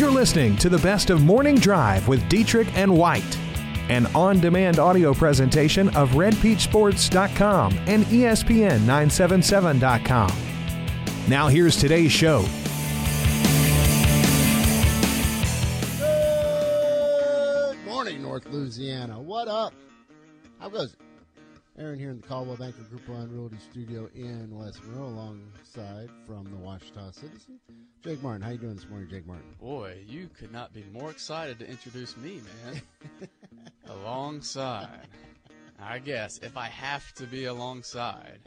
You're listening to the best of Morning Drive with Dietrich and White, an on demand audio presentation of RedPeachSports.com and E ESPN977.com. Now, here's today's show. Good morning, North Louisiana. What up? How goes it? Aaron here in the Coldwell Banker Group One Realty Studio in West Monroe, alongside from the Ouachita Citizen, Jake Martin. How you doing this morning, Jake Martin? Boy, you could not be more excited to introduce me, man. alongside, I guess, if I have to be alongside,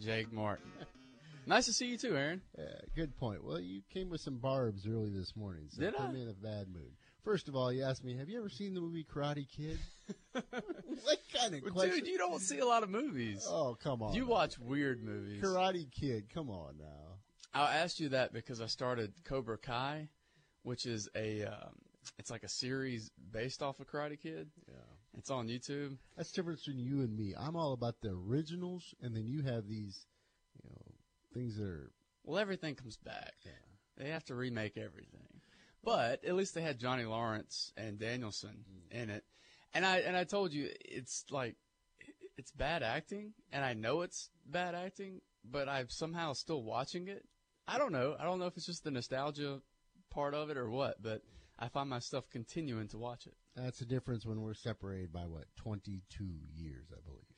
Jake Martin. Nice to see you too, Aaron. Yeah, good point. Well, you came with some barbs early this morning, so Did put I? me in a bad mood. First of all, you asked me, "Have you ever seen the movie Karate Kid?" what kind of Well, question? Dude, you don't see a lot of movies. oh, come on. You watch weird movies. Karate Kid. Come on now. I asked you that because I started Cobra Kai, which is a, um, it's like a series based off of Karate Kid. Yeah. It's on YouTube. That's different between you and me. I'm all about the originals, and then you have these, you know, things that are. Well, everything comes back. They have to remake everything. But at least they had Johnny Lawrence and Danielson mm. in it. And I and I told you it's like it's bad acting and I know it's bad acting, but I'm somehow still watching it. I don't know. I don't know if it's just the nostalgia part of it or what, but I find myself continuing to watch it. That's the difference when we're separated by what 22 years, I believe.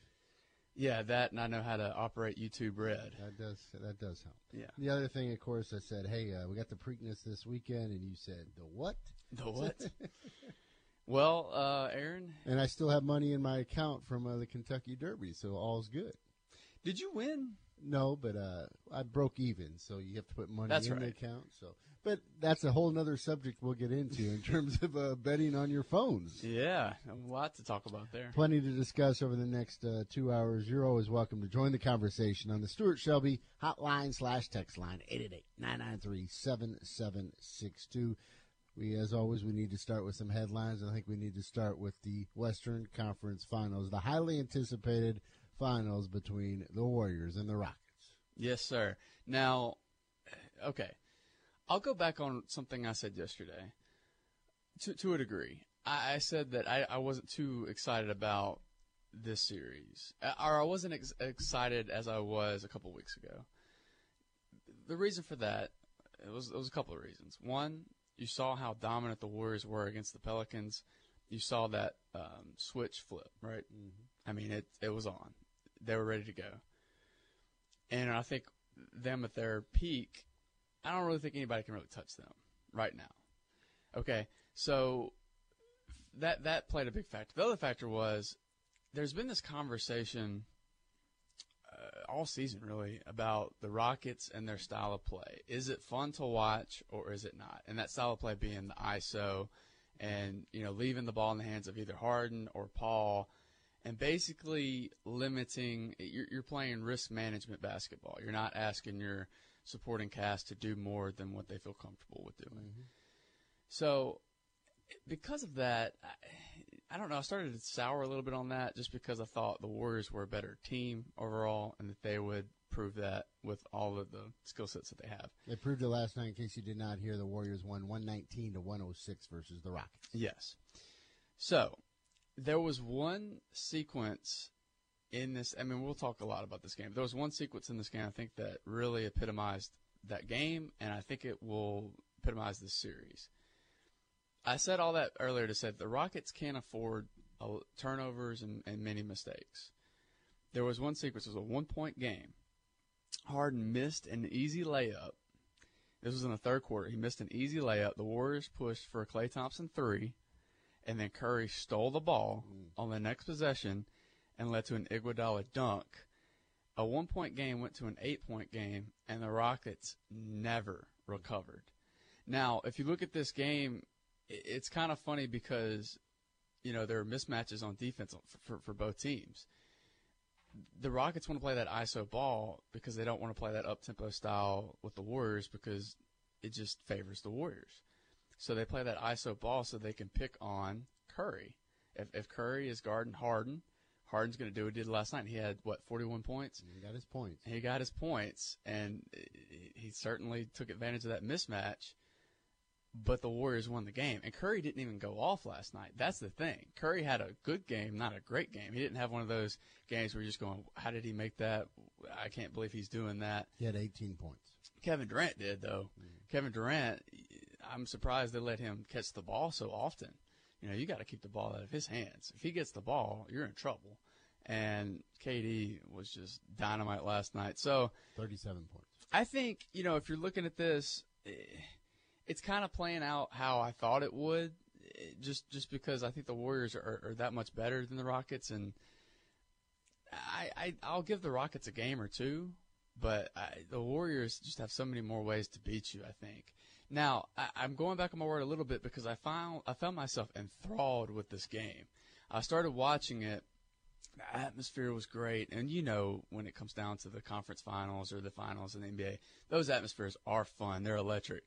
Yeah, that and I know how to operate YouTube Red. That does that does help. Yeah. The other thing, of course, I said, "Hey, uh, we got the Preakness this weekend," and you said, "The what?" The what? well, uh, Aaron, And I still have money in my account from uh, the Kentucky Derby, so all's good. did you win? No, but uh, I broke even, so you have to put money That's in the account. So, but that's a whole other subject we'll get into in terms of uh, betting on your phones. Yeah, a lot to talk about there. Plenty to discuss over the next uh, two hours. You're always welcome to join the conversation on the Stuart Shelby hotline slash text line 888-993-7762. We, as always, we need to start with some headlines. I think we need to start with the Western Conference Finals, the highly anticipated finals between the Warriors and the Rockets. Yes, sir. Now, okay, I'll go back on something I said yesterday. To to a degree, I, I said that I, I wasn't too excited about this series, Uh, or I wasn't ex- excited as I was a couple weeks ago. The reason for that it was it was a couple of reasons. One, you saw how dominant the Warriors were against the Pelicans. You saw that um, switch flip, right? I mean, it it was on. They were ready to go. And I think them at their peak, I don't really think anybody can really touch them right now. Okay, so that that played a big factor. The other factor was there's been this conversation uh, all season really about the Rockets and their style of play. Is it fun to watch or is it not? And that style of play being the ISO and you know leaving the ball in the hands of either Harden or Paul and basically limiting you're, you're playing risk management basketball. You're not asking your supporting cast to do more than what they feel comfortable with doing. Mm-hmm. So because of that, I, I don't know. I started to sour a little bit on that just because I thought the Warriors were a better team overall and that they would prove that with all of the skill sets that they have. They proved it last night. In case you did not hear, the Warriors won 119 to 106 versus the Rockets. Yes. So there was one sequence in this. I mean, we'll talk a lot about this game. There was one sequence in this game I think that really epitomized that game, and I think it will epitomize this series. I said all that earlier to say that the Rockets can't afford uh, turnovers and, and many mistakes. There was one sequence. It was a one-point game. Harden missed an easy layup. This was in the third quarter. He missed an easy layup. The Warriors pushed for a Klay Thompson three, and then Curry stole the ball on the next possession and led to an Iguodala dunk. A one-point game went to an eight-point game, and the Rockets never recovered. Now, if you look at this game, it's kind of funny because you know there are mismatches on defense for, for, for both teams. The Rockets want to play that ISO ball because they don't want to play that up tempo style with the Warriors because it just favors the Warriors. So they play that ISO ball so they can pick on Curry. If, if Curry is guarding Harden, Harden's going to do what he did last night. He had what 41 points. He got his points. He got his points, and he certainly took advantage of that mismatch. but the Warriors won the game. And Curry didn't even go off last night. That's the thing. Curry had a good game, not a great game. He didn't have one of those games where you're just going, how did he make that? I can't believe he's doing that. He had 18 points. Kevin Durant did, though. Mm. Kevin Durant, I'm surprised they let him catch the ball so often. You know, you got to keep the ball out of his hands. If he gets the ball, you're in trouble. And KD was just dynamite last night. So 37 points. I think, you know, if you're looking at this, eh, it's kind of playing out how I thought it would, eh, just just because I think the Warriors are, are that much better than the Rockets, and I, I I'll give the Rockets a game or two, but I, the Warriors just have so many more ways to beat you. I think. Now I, I'm going back on my word a little bit because I found I found myself enthralled with this game. I started watching it. The atmosphere was great, and you know when it comes down to the conference finals or the finals in the NBA, those atmospheres are fun. They're electric.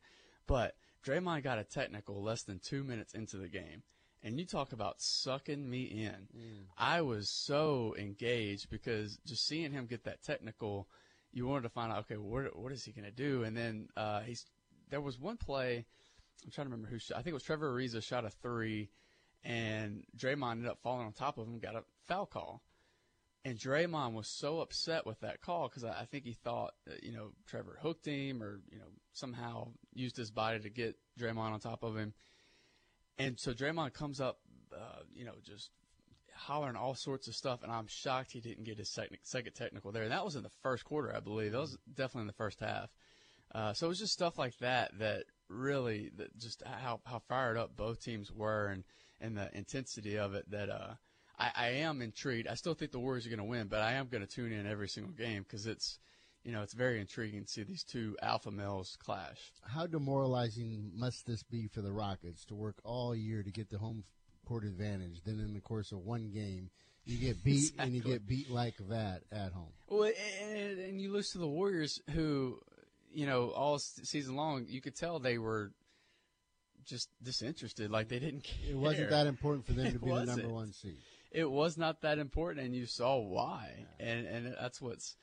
But Draymond got a technical less than two minutes into the game. And you talk about sucking me in. I was so engaged because just seeing him get that technical, you wanted to find out, okay, what, what is he going to do? And then uh, he's there was one play, I'm trying to remember who shot. I think it was Trevor Ariza shot a three, and Draymond ended up falling on top of him, got a foul call. And Draymond was so upset with that call because I, I think he thought, that, you know, Trevor hooked him or, you know, somehow used his body to get Draymond on top of him. And so Draymond comes up, uh, you know, just hollering all sorts of stuff. And I'm shocked he didn't get his second, technical there. And that was in the first quarter, I believe. That was definitely in the first half. Uh, so it was just stuff like that that really, that just how, how fired up both teams were and, and the intensity of it that, uh, I, I am intrigued. I still think the Warriors are going to win, but I am going to tune in every single game because it's, you know, it's very intriguing to see these two alpha males clash. How demoralizing must this be for the Rockets to work all year to get the home court advantage? Then, in the course of one game, you get beat and you get beat like that at home. Well, and, and you lose to the Warriors, who, you know, all season long, you could tell they were just disinterested. Like they didn't care. It wasn't that important for them It to be the number one seed. It was not that important, and you saw why. And and that's what's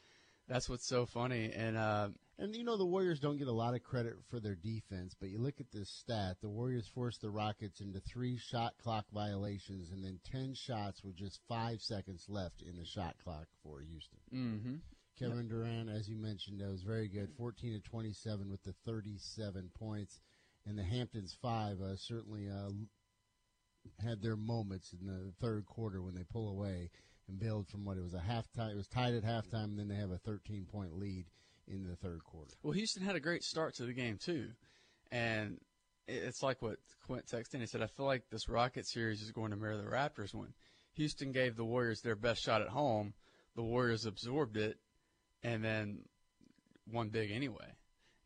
that's what's so funny. And uh, And you know the Warriors don't get a lot of credit for their defense, but you look at this stat: the Warriors forced the Rockets into three shot clock violations, and then ten shots with just five seconds left in the shot clock for Houston. hmm Kevin Durant, as you mentioned, that was very good. 14 to 27 with the 37 points. And the Hamptons five uh, certainly uh, had their moments in the third quarter when they pull away and build from what it was a halftime. It was tied at halftime, and then they have a 13 point lead in the third quarter. Well, Houston had a great start to the game too, and it's like what Quint texted in. He said, "I feel like this Rocket series is going to mirror the Raptors one. Houston gave the Warriors their best shot at home. The Warriors absorbed it, and then won big anyway."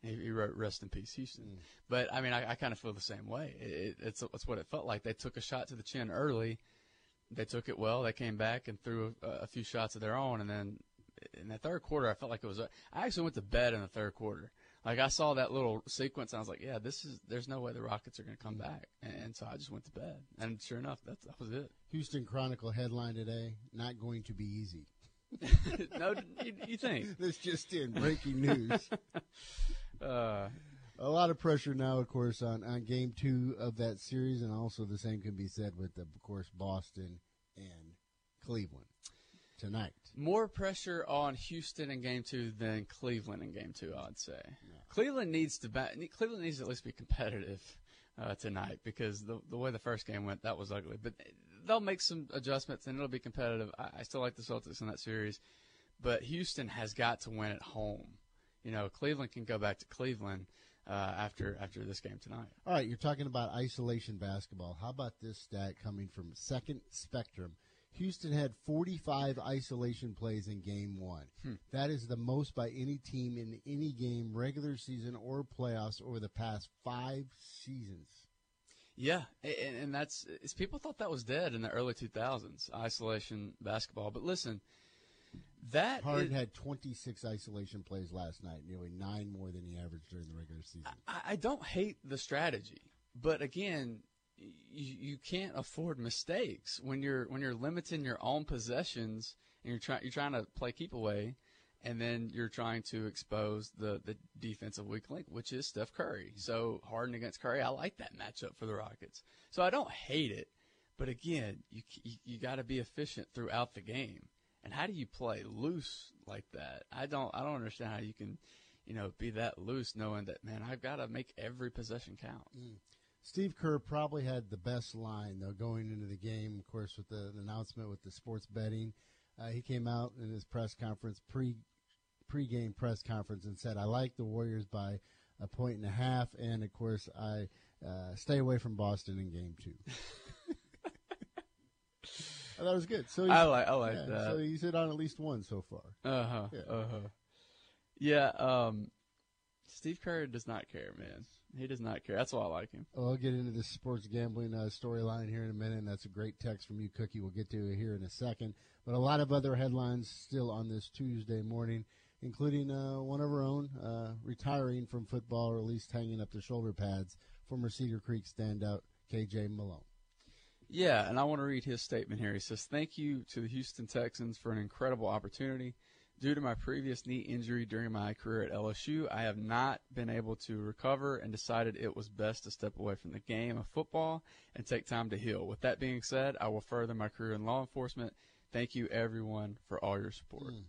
He, he wrote, "Rest in peace, Houston." Mm. But I mean, I, I kind of feel the same way. It, it, it's it's what it felt like. They took a shot to the chin early. They took it well. They came back and threw a, a few shots of their own, and then in the third quarter, I felt like it was. I actually went to bed in the third quarter. Like I saw that little sequence, and I was like, "Yeah, this is. There's no way the Rockets are going to come mm. back." And, and so I just went to bed, and sure enough, that that was it. Houston Chronicle headline today: Not going to be easy. no, you, you think? This just in breaking news. Uh, a lot of pressure now, of course, on, on game two of that series, and also the same can be said with, of course, Boston and Cleveland tonight. more pressure on Houston in Game Two than Cleveland in Game Two. I'd say Cleveland needs to ba- Cleveland needs to at least be competitive uh, tonight because the the way the first game went, that was ugly. But they'll make some adjustments and it'll be competitive. I, I still like the Celtics in that series, but Houston has got to win at home. You know, Cleveland can go back to Cleveland uh, after after this game tonight. All right, you're talking about isolation basketball. How about this stat coming from Second Spectrum? Houston had 45 isolation plays in game one. That is the most by any team in any game, regular season or playoffs, over the past five seasons. Yeah, and, and that's people thought that was dead in the early 2000s, isolation basketball. But listen, that Harden is- had 26 isolation plays last night, nearly nine more than he averaged during the regular season. I, I don't hate the strategy, but again, you, you can't afford mistakes when you're when you're limiting your own possessions and you're trying you're trying to play keep away, and then you're trying to expose the the defensive weak link, which is Steph Curry. So Harden against Curry, I like that matchup for the Rockets. So I don't hate it, but again, you you, you got to be efficient throughout the game. And how do you play loose like that? I don't I don't understand how you can, you know, be that loose knowing that man, I've got to make every possession count. Mm. Steve Kerr probably had the best line though going into the game. Of course, with the, the announcement with the sports betting, uh, he came out in his press conference pre pre-game press conference and said, "I like the Warriors by a point and a half, and of course, I uh, stay away from Boston in Game two. I thought it was good. So I like I like yeah, that. So he's hit on at least one so far. Uh huh. Yeah. Uh huh. Yeah. Um, Steve Kerr does not care, man. He does not care. That's why I like him. Well, I'll get into this sports gambling uh, storyline here in a minute, and that's a great text from you, Cookie. We'll get to it here in a second. But a lot of other headlines still on this Tuesday morning, including uh, one of our own uh, retiring from football, or at least hanging up the shoulder pads, former Cedar Creek standout KJ Malone. Yeah, and I want to read his statement here. He says, Thank you to the Houston Texans for an incredible opportunity. Due to my previous knee injury during my career at LSU, I have not been able to recover and decided it was best to step away from the game of football and take time to heal. With that being said, I will further my career in law enforcement. Thank you, everyone, for all your support. Mm.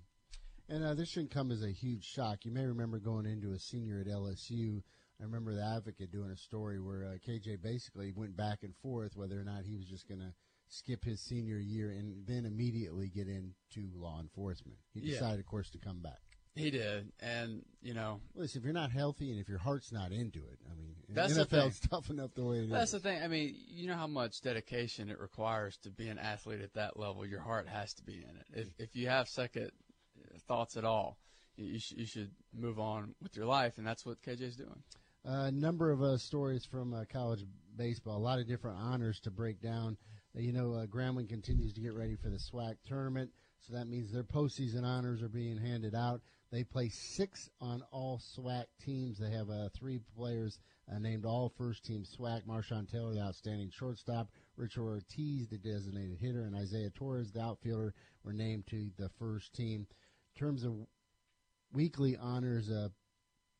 And uh, this shouldn't come as a huge shock. You may remember going into a senior at LSU. I remember the Advocate doing a story where uh, KJ basically went back and forth whether or not he was just going to skip his senior year and then immediately get into law enforcement. He Yeah. decided, of course, to come back. He did, and you know Listen, if you're not healthy and if your heart's not into it, I mean, That's the NFL's tough enough the way it is. that's the thing. I mean, you know how much dedication it requires to be an athlete at that level. Your heart has to be in it. If if you have second thoughts at all, you, you, sh- you should move on with your life, and that's what KJ's doing. A number of uh, stories from uh, college baseball, a lot of different honors to break down. Uh, you know, uh, Grambling continues to get ready for the SWAC tournament, so that means their postseason honors are being handed out. They play six on all SWAC teams. They have uh, three players uh, named all first team SWAC. Marshawn Taylor, the outstanding shortstop. Richard Ortiz, the designated hitter, and Isaiah Torres, the outfielder, were named to the first team. In terms of weekly honors, uh,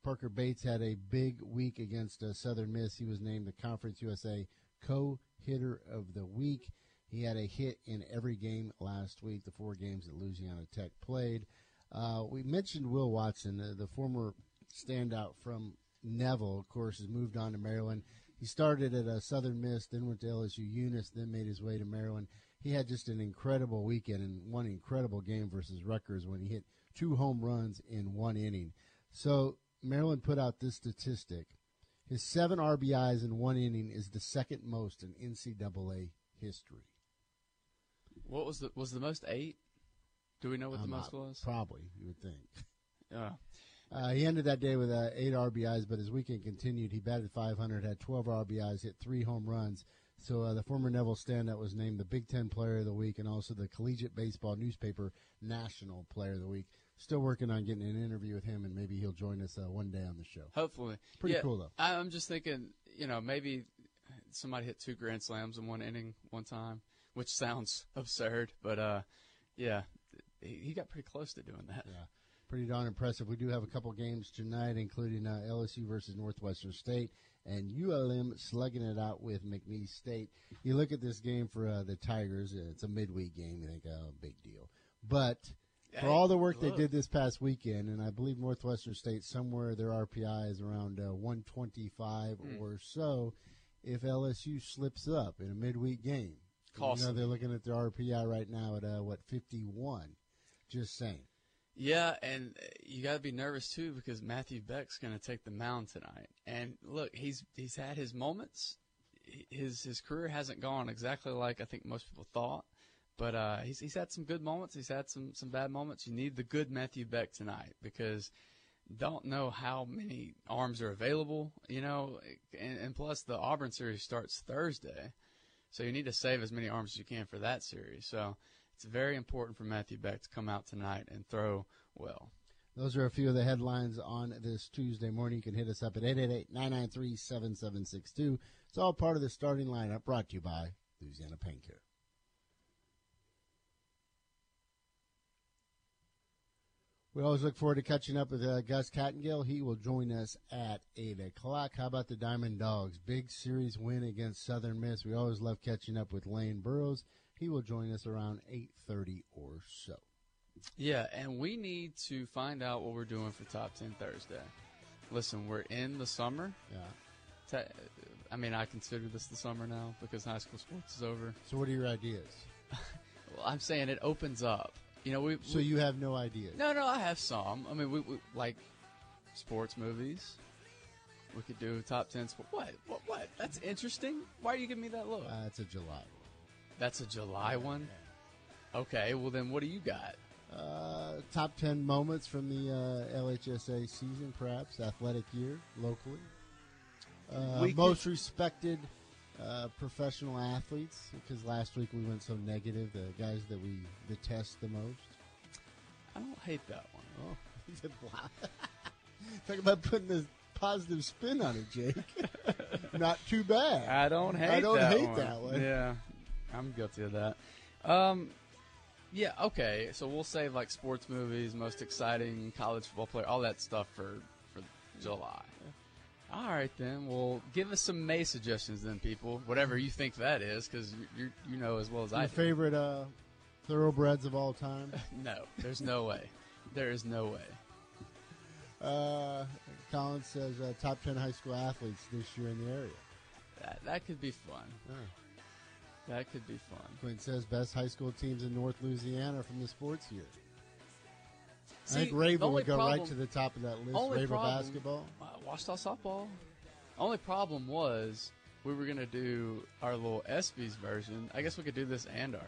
Parker Bates had a big week against uh, Southern Miss. He was named the Conference USA co-hitter of the week. He had a hit in every game last week, the four games that Louisiana Tech played. Uh, we mentioned Will Watson, uh, the former standout from Neville, of course, has moved on to Maryland. He started at uh, Southern Miss, then went to LSU Eunice, then made his way to Maryland. He had just an incredible weekend and one incredible game versus Rutgers when he hit two home runs in one inning. So Maryland put out this statistic. His seven RBIs in one inning is the second most in NCAA history. What was the was the most eight? Do we know what the Um, most uh, was? Probably, you would think. Uh, Uh, he ended that day with uh, eight RBIs, but his weekend continued. He batted 500, had 12 RBIs, hit three home runs. So uh, the former Neville standout was named the Big Ten Player of the Week and also the Collegiate Baseball Newspaper National Player of the Week. Still working on getting an interview with him, and maybe he'll join us uh, one day on the show. hopefully, Pretty Yeah, cool, though. I, I'm just thinking, you know, maybe somebody hit two grand slams in one inning one time, which sounds absurd, but uh, yeah, he, he got pretty close to doing that. Yeah, pretty darn impressive. We do have a couple games tonight, including uh, LSU versus Northwestern State and ULM slugging it out with McNeese State. You look at this game for uh, the Tigers; it's a midweek game. You think, oh, big deal. But for all the work they did this past weekend, and I believe Northwestern State somewhere their RPI is around uh, 125 Hmm. or so. If LSU slips up in a midweek game, you know they're looking at their RPI right now at uh, what 51. Just saying. Yeah, and uh, you got to be nervous too because Matthew Beck's going to take the mound tonight. And look, he's he's had his moments. His his career hasn't gone exactly like I think most people thought, but uh, he's he's had some good moments. He's had some some bad moments. You need the good Matthew Beck tonight because don't know how many arms are available. You know, and, and plus the Auburn series starts Thursday, so you need to save as many arms as you can for that series. So it's very important for Matthew Beck to come out tonight and throw well. Those are a few of the headlines on this Tuesday morning. You can hit us up at 888-993-7762. It's all part of the starting lineup brought to you by Louisiana Pain Care. We always look forward to catching up with uh, Gus Kattengill. He will join us at 8 o'clock. How about the Diamond Dogs? Big series win against Southern Miss. We always love catching up with Lane Burroughs. He will join us around 8.30 or so. Yeah, and we need to find out what we're doing for Top 10 Thursday. Listen, we're in the summer. Yeah. I mean, I consider this the summer now because high school sports is over. So what are your ideas? well, I'm saying it opens up. You know, we. So we, you have no ideas? No, no, I have some. I mean, we, we like sports movies. We could do top ten. What? What? What? That's interesting. Why are you giving me that look? Uh, it's a July. That's a July one. Okay. Well, then, what do you got? Uh, top 10 moments from the uh, LHSA season, perhaps, athletic year locally. Uh, most respected uh, professional athletes, because last week we went so negative, the guys that we detest the most. I don't hate that one. Oh, talk about putting this positive spin on it, Jake. Not too bad. I don't hate. I don't that hate one. that one. Yeah, I'm guilty of that. Um, yeah, okay. So we'll save like sports movies, most exciting college football player, all that stuff for for July. All right then. Well, give us some May suggestions then, people. Whatever you think that is, because you you know as well as I Your do. favorite uh, thoroughbreds of all time? no, there's no way. There is no way. Uh, Colin says uh, top 10 high school athletes this year in the area. That that could be fun. Oh. That could be fun. Quinn says best high school teams in North Louisiana from the sports year. See, I think the Raven would go right to the top of that list. Only Raven problem- basketball. Uh, Ouachita softball. Only problem was we were gonna do our little ESPYS version. I guess we could do this and our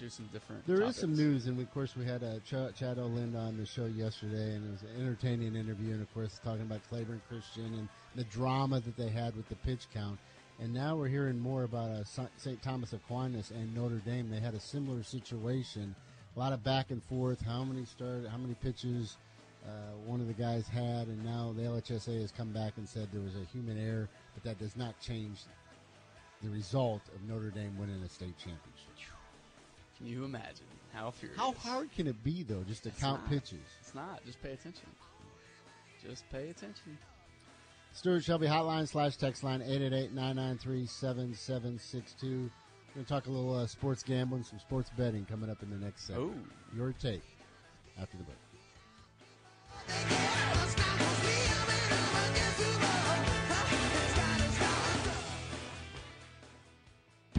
do some different. There is topics. some news, and of course we had a Ch- Chad O'Lind on the show yesterday, and it was an entertaining interview, and of course talking about Claiborne Christian and the drama that they had with the pitch count. And now we're hearing more about uh, St. Thomas Aquinas and Notre Dame. They had a similar situation, a lot of back and forth. How many started? How many pitches? Uh, one of the guys had, and now the LHSA has come back and said there was a human error, but that does not change the result of Notre Dame winning a state championship. Can you imagine how furious? How hard can it be though, just to It's count not. pitches? It's not. Just pay attention. Just pay attention. Stuart Shelby hotline slash text line 888-993-7762. We're going to talk a little uh, sports gambling, some sports betting coming up in the next segment. Oh. Your take after the break.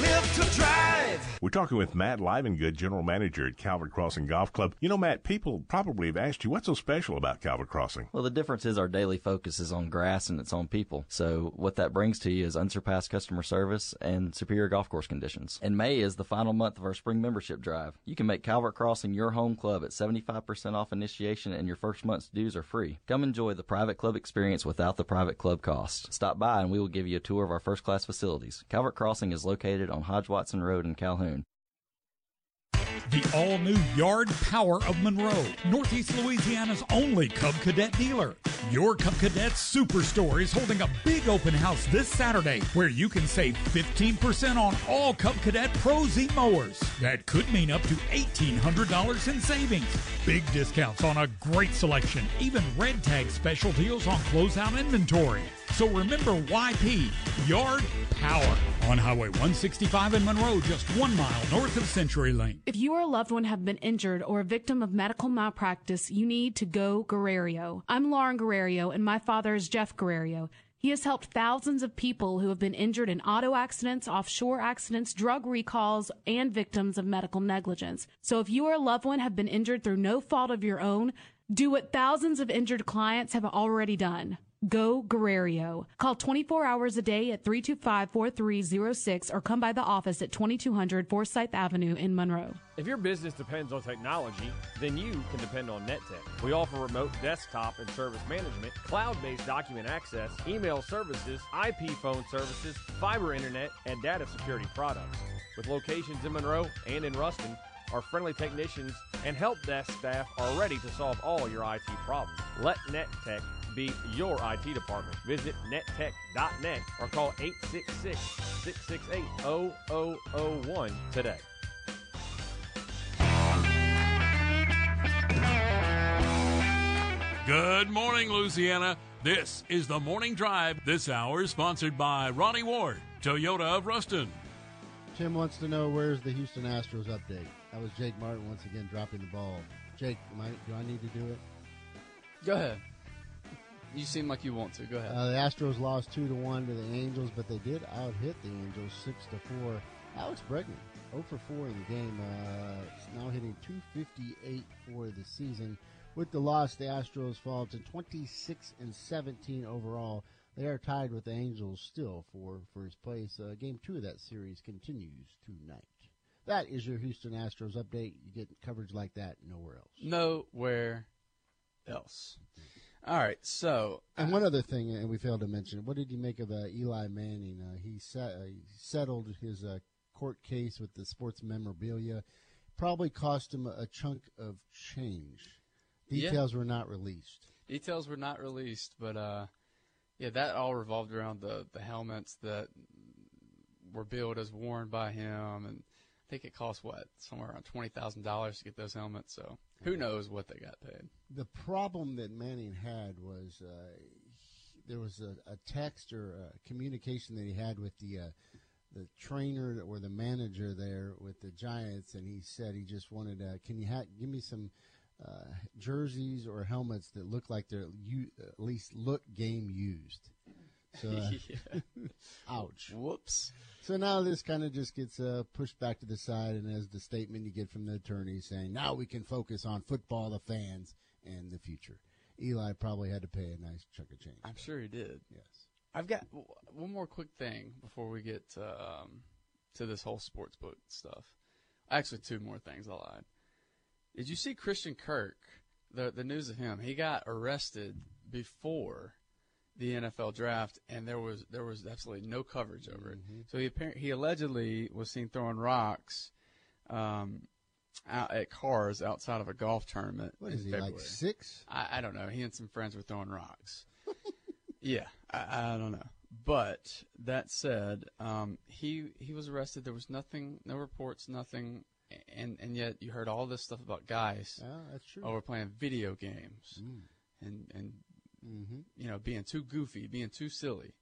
Live to drive. We're talking with Matt Livengood, General Manager at Calvert Crossing Golf Club. You know, Matt, people probably have asked you, what's so special about Calvert Crossing? Well, the difference is our daily focus is on grass and it's on people. So what that brings to you is unsurpassed customer service and superior golf course conditions. And May is the final month of our spring membership drive. You can make Calvert Crossing your home club at 75% off initiation and your first month's dues are free. Come enjoy the private club experience without the private club cost. Stop by and we will give you a tour of our first class facilities. Calvert Crossing is located on Hodge Watson Road in Calhoun. The all new Yard Power of Monroe, Northeast Louisiana's only Cub Cadet dealer. Your Cub Cadet Superstore is holding a big open house this Saturday where you can save 15% on all Cub Cadet Pro Z mowers. That could mean up to $1,800 in savings. Big discounts on a great selection, even red tag special deals on closeout inventory. So remember YP, Yard Power, on Highway 165 in Monroe, just one mile north of Century Lane. If you or a loved one have been injured or a victim of medical malpractice, you need to go Guerrero. I'm Lauren Guerrero, and my father is Jeff Guerrero. He has helped thousands of people who have been injured in auto accidents, offshore accidents, drug recalls, and victims of medical negligence. So if you or a loved one have been injured through no fault of your own, do what thousands of injured clients have already done. Go Guerrero. Call 24 hours a day at 325-4306 or come by the office at 2200 Forsyth Avenue in Monroe. If your business depends on technology, then you can depend on NetTech. We offer remote desktop and service management, cloud-based document access, email services, IP phone services, fiber internet, and data security products. With locations in Monroe and in Ruston, our friendly technicians and help desk staff are ready to solve all your IT problems. Let NetTech be your IT department. Visit nettech.net or call 866 668 0001 today. Good morning, Louisiana. This is the Morning Drive. This hour is sponsored by Ronnie Ward, Toyota of Ruston. Tim wants to know where's the Houston Astros update. That was Jake Martin once again dropping the ball. Jake, I, do I need to do it? Go ahead. You seem like you want to. Go ahead. Uh, the Astros lost two to one to the Angels, but they did out hit the Angels six to four. Alex Bregman, 0 for 4 in the game, uh, now hitting 258 for the season. With the loss, the Astros fall to 26 and 17 overall. They are tied with the Angels still for first place. Uh, game two of that series continues tonight. That is your Houston Astros update. You get coverage like that nowhere else. Nowhere else. All right, so And one other thing, and we failed to mention, what did you make of uh, Eli Manning? Uh, he, set, uh, he settled his uh, court case with the sports memorabilia. Probably cost him a, a chunk of change. Yeah. Details were not released. details were not released, but uh, yeah, that all revolved around the the helmets that were billed as worn by him, and think it costs what somewhere around twenty thousand dollars to get those helmets. So who knows what they got paid? The problem that Manning had was uh, he- there was a, a text or a communication that he had with the uh, the trainer or the manager there with the Giants, and he said he just wanted, uh, can you ha- give me some uh, jerseys or helmets that look like they're u- at least look game used. So, uh, Yeah. ouch. Whoops. So now this kind of just gets uh, pushed back to the side, and as the statement you get from the attorney saying, now we can focus on football, the fans, and the future. Eli probably had to pay a nice chunk of change. I'm sure he did. Yes. I've got w- one more quick thing before we get um, to this whole sports book stuff. Actually, two more things. I lied. Did you see Christian Kirk? The the news of him. He got arrested before the NFL draft, and there was there was absolutely no coverage over it. So he appar- he allegedly was seen throwing rocks um, out at cars outside of a golf tournament. What is he, February. like six? I, I don't know. He and some friends were throwing rocks. yeah, I, I don't know. But that said, um, he he was arrested. There was nothing, no reports, nothing, and and yet you heard all this stuff about guys Yeah, that's true. over playing video games Mm. and and hmm you know being too goofy, being too silly.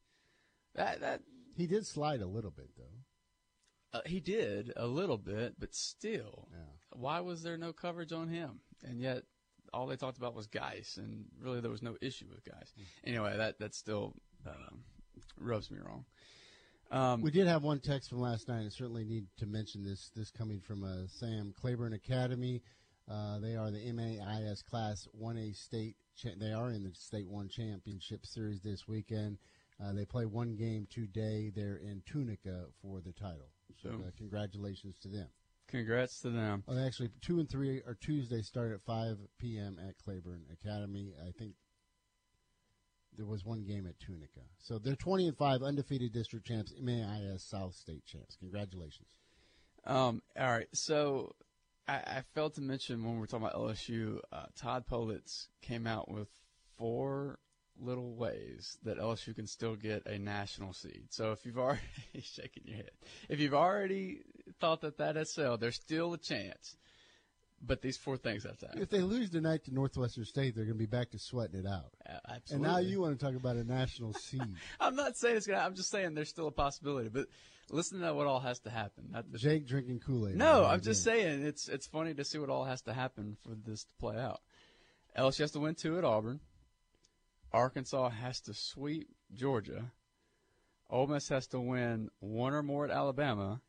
That that He did slide a little bit, though. uh, he did a little bit, but still, Yeah. why was there no coverage on him? And yet, all they talked about was guys, and really there was no issue with Guice. Anyway, that that still um, rubs me wrong. Um, We did have one text from last night, and certainly need to mention this. This coming from uh, Sam Claiborne Academy. Uh, they are the MAIS Class 1A state. They are in the State One Championship Series this weekend. Uh, they play one game today. They're in Tunica for the title. So uh, congratulations to them. congrats to them. Oh, actually, two and three are Tuesday start at 5 p.m. at Claiborne Academy. I think there was one game at Tunica. So they're 20 and 5 undefeated district champs, MAIS South State champs. Congratulations. Um, all right, so I, I failed to mention when we were talking about LSU, uh, Todd Politz came out with four little ways that LSU can still get a national seed. So if you've already he's shaking your head, if you've already thought that that sailed, there's still a chance. But these four things have to happen. If they lose tonight to Northwestern State, they're going to be back to sweating it out. Uh, And now you want to talk about a national seed. I'm not saying it's gonna. I'm just saying there's still a possibility. But listen to what all has to happen. Not the, Jake drinking Kool Aid. No, I'm just saying it's it's funny to see what all has to happen for this to play out. LSU has to win two at Auburn. Arkansas has to sweep Georgia. Ole Miss has to win one or more at Alabama,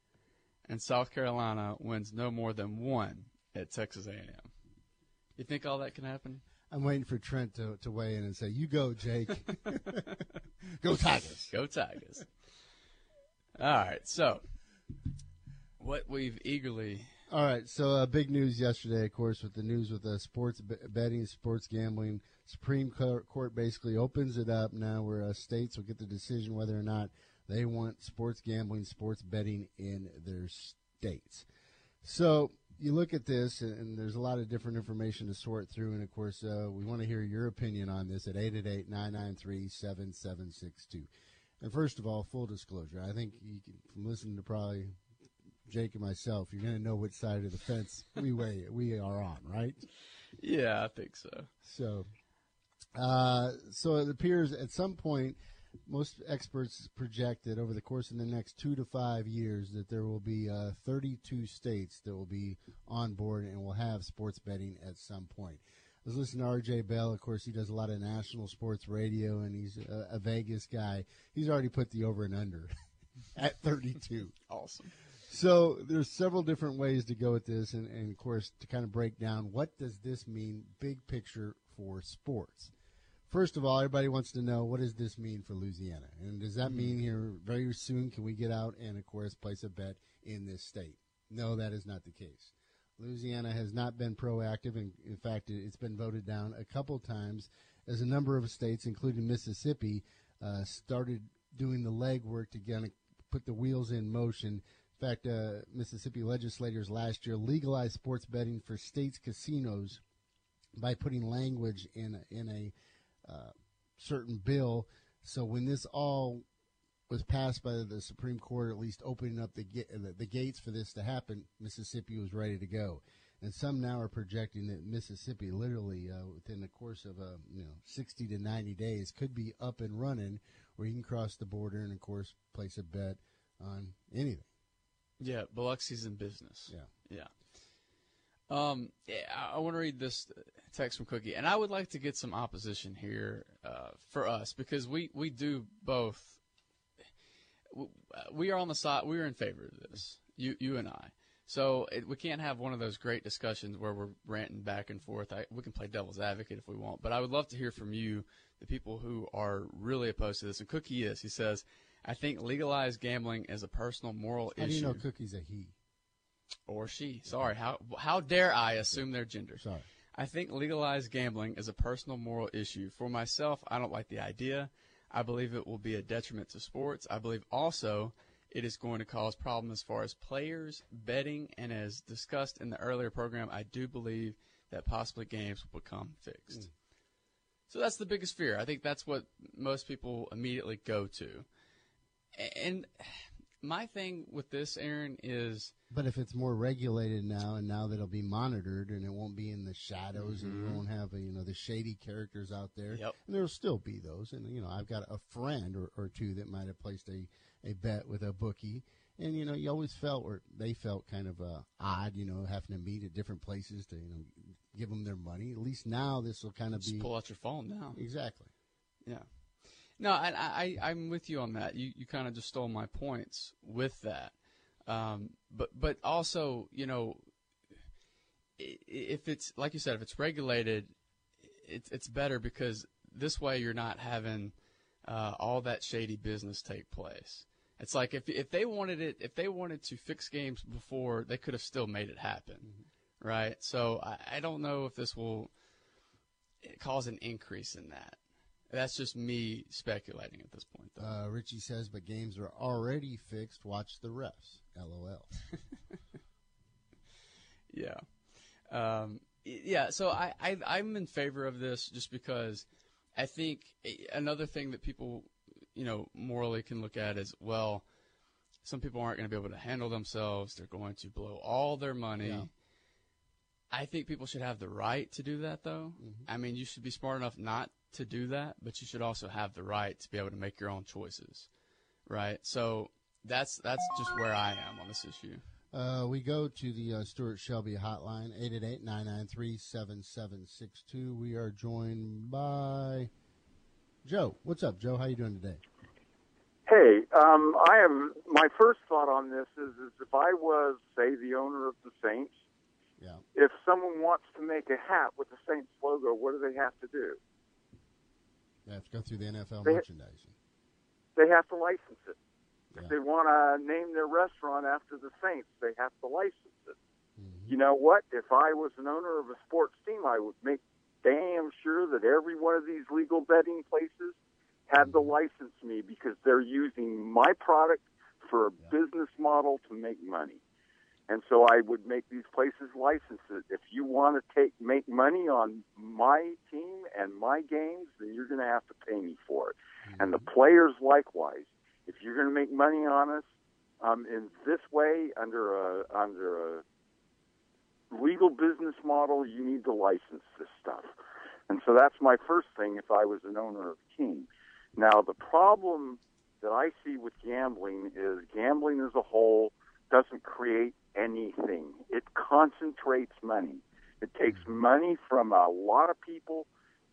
and South Carolina wins no more than one at Texas A&M. You think all that can happen? I'm waiting for Trent to, to weigh in and say, "You go, Jake. go Tigers. Go Tigers." All right, so what we've eagerly All right, so uh, big news yesterday, of course, with the news with the sports b- betting, sports gambling. Supreme Court, basically opens it up now, where uh, states will get the decision whether or not they want sports gambling, sports betting in their states. So you look at this, and, there's a lot of different information to sort through, and of course, uh, we want to hear your opinion on this at 888-993-7762. And first of all, full disclosure, I think you can, from listening to probably Jake and myself, you're going to know which side of the fence we weigh, we are on, right? Yeah, I think so. So, uh, so it appears at some point, most experts project that over the course of the next two to five years, that there will be uh, 32 states that will be on board and will have sports betting at some point. I was listening to RJ Bell. Of course, he does a lot of national sports radio, and he's a, a Vegas guy. He's already put the over and under at 32. Awesome. So there's several different ways to go with this, and, and of course to kind of break down what does this mean, big picture for sports. First of all, everybody wants to know what does this mean for Louisiana, and does that mean mm. here very soon can we get out and of course place a bet in this state? No, that is not the case. Louisiana has not been proactive, and in fact, it- it's been voted down a couple times as a number of states, including Mississippi, uh, started doing the legwork to kind of put the wheels in motion. In fact, uh, Mississippi legislators last year legalized sports betting for states' casinos by putting language in in a uh, certain bill. So when this all was passed by the Supreme Court, at least opening up the, the the gates for this to happen, Mississippi was ready to go. And some now are projecting that Mississippi, literally uh, within the course of uh, you know 60 to 90 days, could be up and running, where you can cross the border and, of course, place a bet on anything. Yeah, Biloxi's in business. Yeah. Yeah. Um, yeah, I, I want to read this text from Cookie, and I would like to get some opposition here uh, for us because we we do both. W- uh, We are on the side. We are in favor of this. You you and I. So it, we can't have one of those great discussions where we're ranting back and forth. I, we can play devil's advocate if we want, but I would love to hear from you, the people who are really opposed to this. And Cookie is. He says, "I think legalized gambling is a personal moral How issue." do you know Cookie's a he? or she. Sorry, how how dare I assume their gender? Sorry. I think legalized gambling is a personal moral issue. For myself, I don't like the idea. I believe it will be a detriment to sports. I believe also it is going to cause problems as far as players, betting, and as discussed in the earlier program, I do believe that possibly games will become fixed. Mm. So that's the biggest fear. I think that's what most people immediately go to. And my thing with this, Aaron, is But if it's more regulated now, and now that it'll be monitored, and it won't be in the shadows, and you Mhm. won't have you know the shady characters out there, Yep. and there'll still be those. And you know, I've got a friend or, or two that might have placed a, a bet with a bookie, and you know, you always felt or they felt kind of uh, odd, you know, having to meet at different places to you know give them their money. At least now this will kind of just be pull out your phone now. exactly. Yeah. No, and I, I, I'm with you on that. You, you kind of just stole my points with that. Um, but, but also, you know, if it's, like you said, if it's regulated, it's, it's better because this way you're not having, uh, all that shady business take place. It's like if, if they wanted it, if they wanted to fix games before, they could have still made it happen. Right. So I, I don't know if this will cause an increase in that. That's just me speculating at this point, though. Uh, Richie says, but games are already fixed. Watch the refs. LOL. yeah, um, yeah. So I, I I'm in favor of this just because I think another thing that people, you know, morally can look at is well, some people aren't going to be able to handle themselves. They're going to blow all their money. Yeah. I think people should have the right to do that, though. I mean, you should be smart enough not to do that, but you should also have the right to be able to make your own choices, right? So that's that's just where I am on this issue. Uh, we go to the uh, Stuart Shelby hotline, 888-993-7762. We are joined by Joe. What's up, Joe? How you doing today? Hey, um, I am. my first thought on this is, is if I was, say, the owner of the Saints, Yeah. If someone wants to make a hat with the Saints logo, what do they have to do? They have to go through the NFL They- merchandising. They have to license it. Yeah. If they want to name their restaurant after the Saints, they have to license it. Mm-hmm. You know what? If I was an owner of a sports team, I would make damn sure that every one of these legal betting places had to license me because they're using my product for a business model to make money. And so I would make these places license it. If you want to take make money on my team and my games, then you're going to have to pay me for it. And the players likewise. If you're going to make money on us um, in this way under a under a legal business model, you need to license this stuff. And so that's my first thing if I was an owner of a team. Now, the problem that I see with gambling is gambling as a whole doesn't create anything. It concentrates money. It takes money from a lot of people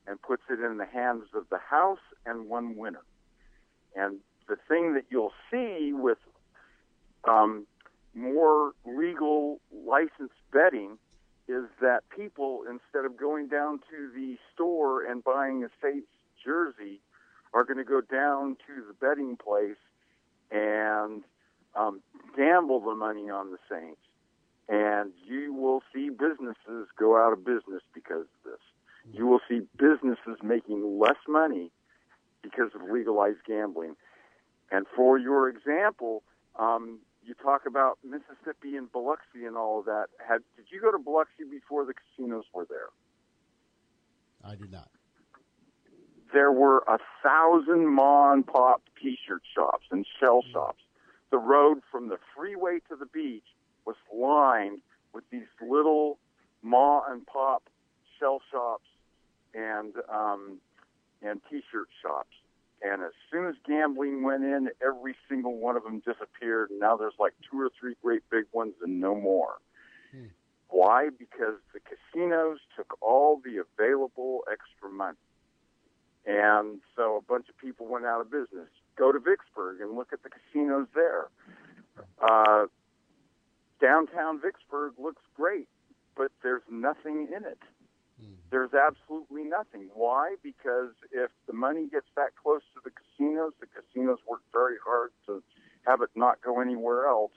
and puts it in the hands of the house and one winner. And the thing that you'll see with um, more legal licensed betting is that people, instead of going down to the store and buying a Saints jersey, are going to go down to the betting place and um, gamble the money on the Saints. And you will see businesses go out of business because of this. You will see businesses making less money because of legalized gambling. And for your example, um, you talk about Mississippi and Biloxi and all of that. Had did you go to Biloxi before the casinos were there? I did not. There were a thousand mom and pop T-shirt shops and shell shops. The road from the freeway to the beach was lined with these little ma and pop shell shops and um, and T-shirt shops. And as soon as gambling went in, every single one of them disappeared. And now there's like two or three great big ones and no more. Why? Because the casinos took all the available extra money. And so a bunch of people went out of business. Go to Vicksburg and look at the casinos there. Uh, downtown Vicksburg looks great, but there's nothing in it. There's absolutely nothing. Why? Because if the money gets that close to the casinos, the casinos work very hard to have it not go anywhere else.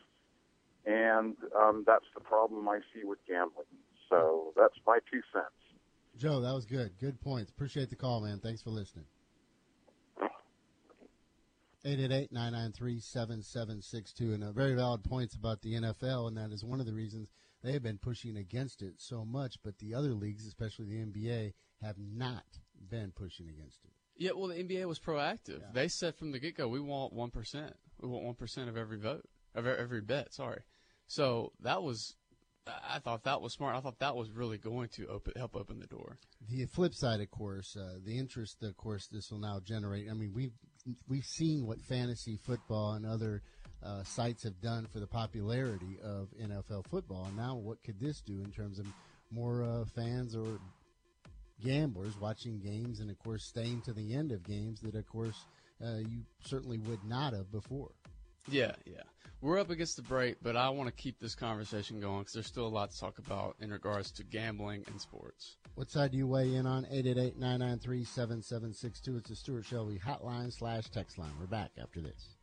And um, that's the problem I see with gambling. So that's my two cents. Joe, that was good. Good points. Appreciate the call, man. Thanks for listening. 888-993-7762 and uh, very valid points about the NFL and that is one of the reasons they have been pushing against it so much but the other leagues especially the NBA have not been pushing against it. Yeah, well, the NBA was proactive. They said from the get go, we want one percent. We want one percent of every vote, of every bet. Sorry. So that was, I thought that was smart. I thought that was really going to open, help open the door. The flip side, of course, uh, the interest, of course, this will now generate. I mean, we've we've seen what fantasy football and other uh, sites have done for the popularity of NFL football, and now what could this do in terms of more uh, fans or gamblers watching games, and of course, staying to the end of games that, of course, uh, you certainly would not have before. Yeah, yeah. We're up against the break, but I want to keep this conversation going because there's still a lot to talk about in regards to gambling and sports. What side do you weigh in on? 888-993-7762. It's the Stuart Shelby hotline slash text line. We're back after this.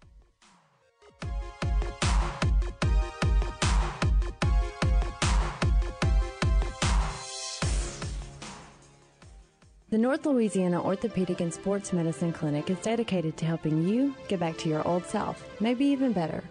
The North Louisiana Orthopedic and Sports Medicine Clinic is dedicated to helping you get back to your old self, maybe even better.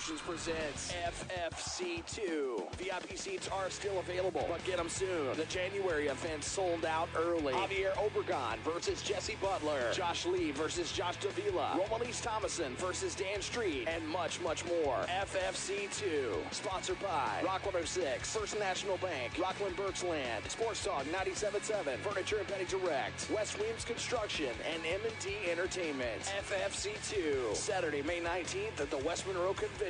Promotions presents FFC2. VIP seats are still available, but get them soon. The January event sold out early. Javier Obregon versus Jesse Butler. Josh Lee versus Josh Davila. Romalise Thomason versus Dan Street. And much, much more. FFC2. Sponsored by Rock 106, First National Bank, Rockland Birchland, Sports Talk 97.7, Furniture and Bedding Direct, West Williams Construction, and M&D Entertainment. FFC2. Saturday, May 19th at the West Monroe Convention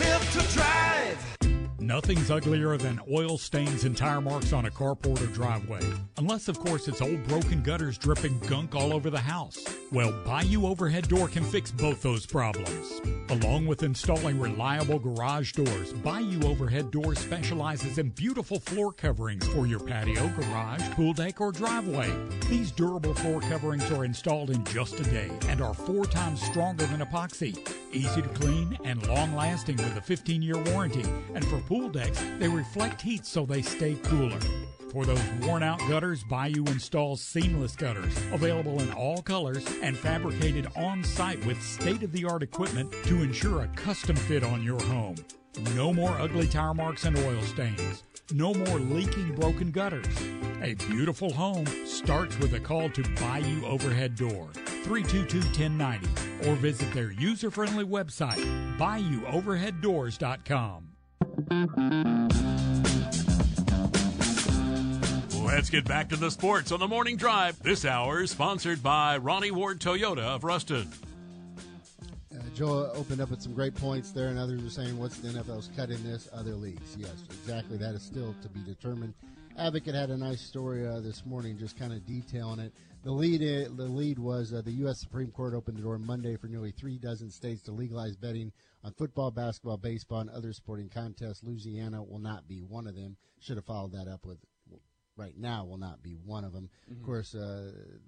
Live to drive. Nothing's uglier than oil stains and tire marks on a carport or driveway. Unless, of course, it's old broken gutters dripping gunk all over the house. Well, Bayou Overhead Door can fix both those problems. Along with installing reliable garage doors, Bayou Overhead Door specializes in beautiful floor coverings for your patio, garage, pool deck, or driveway. These durable floor coverings are installed in just a day and are four times stronger than epoxy. Easy to clean and long lasting with a 15 year warranty. And for pool decks, they reflect heat so they stay cooler. For those worn out gutters, Bayou installs seamless gutters, available in all colors and fabricated on site with state of the art equipment to ensure a custom fit on your home. No more ugly tire marks and oil stains. No more leaking broken gutters. A beautiful home starts with a call to Bayou Overhead Door, 322 1090, or visit their user friendly website, bayouoverheaddoors.com. Let's get back to the sports on the morning drive. This hour is sponsored by Ronnie Ward Toyota of Ruston. Uh, Joe opened up with some great points there, and others are saying, "What's the NFL's cut in this? Other leagues?" Yes, exactly. That is still to be determined. Advocate had a nice story uh, this morning, just kind of detailing it. The lead, the lead was uh, the U.S. Supreme Court opened the door Monday for nearly three dozen states to legalize betting on football, basketball, baseball, and other sporting contests. Louisiana will not be one of them. Should have followed that up with right now will not be one of them. Mhm. Of course, uh,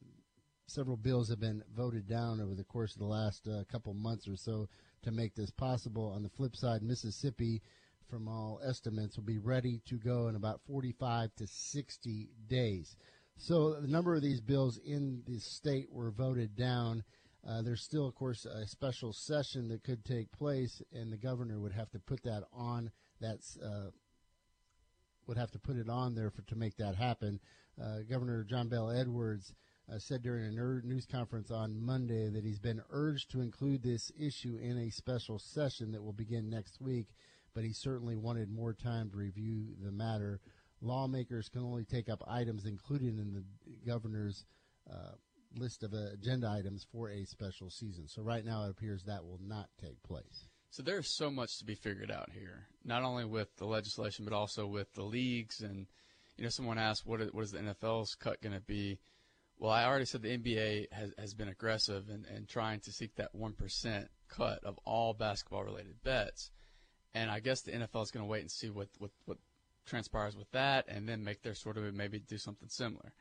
several bills have been voted down over the course of the last uh, couple months or so to make this possible. On the flip side, Mississippi, from all estimates, will be ready to go in about 45 to 60 days. So the number of these bills in the state were voted down. Uh, there's still, of course, a special session that could take place, and the governor would have to put that on. That's uh, would have to put it on there for to make that happen. Uh, Governor John Bell Edwards uh, said during a ner- news conference on Monday that he's been urged to include this issue in a special session that will begin next week, but he certainly wanted more time to review the matter. Lawmakers can only take up items included in the governor's uh, list of uh, agenda items for a special season. So right now it appears that will not take place. So there's so much to be figured out here, not only with the legislation, but also with the leagues. And, you know, someone asked, what is, what is the NFL's cut going to be? Well, I already said the NBA has, has been aggressive in trying to seek that 1% cut of all basketball related bets. And I guess the NFL is going to wait and see what, what, what transpires with that and then make their sort of maybe do something similar.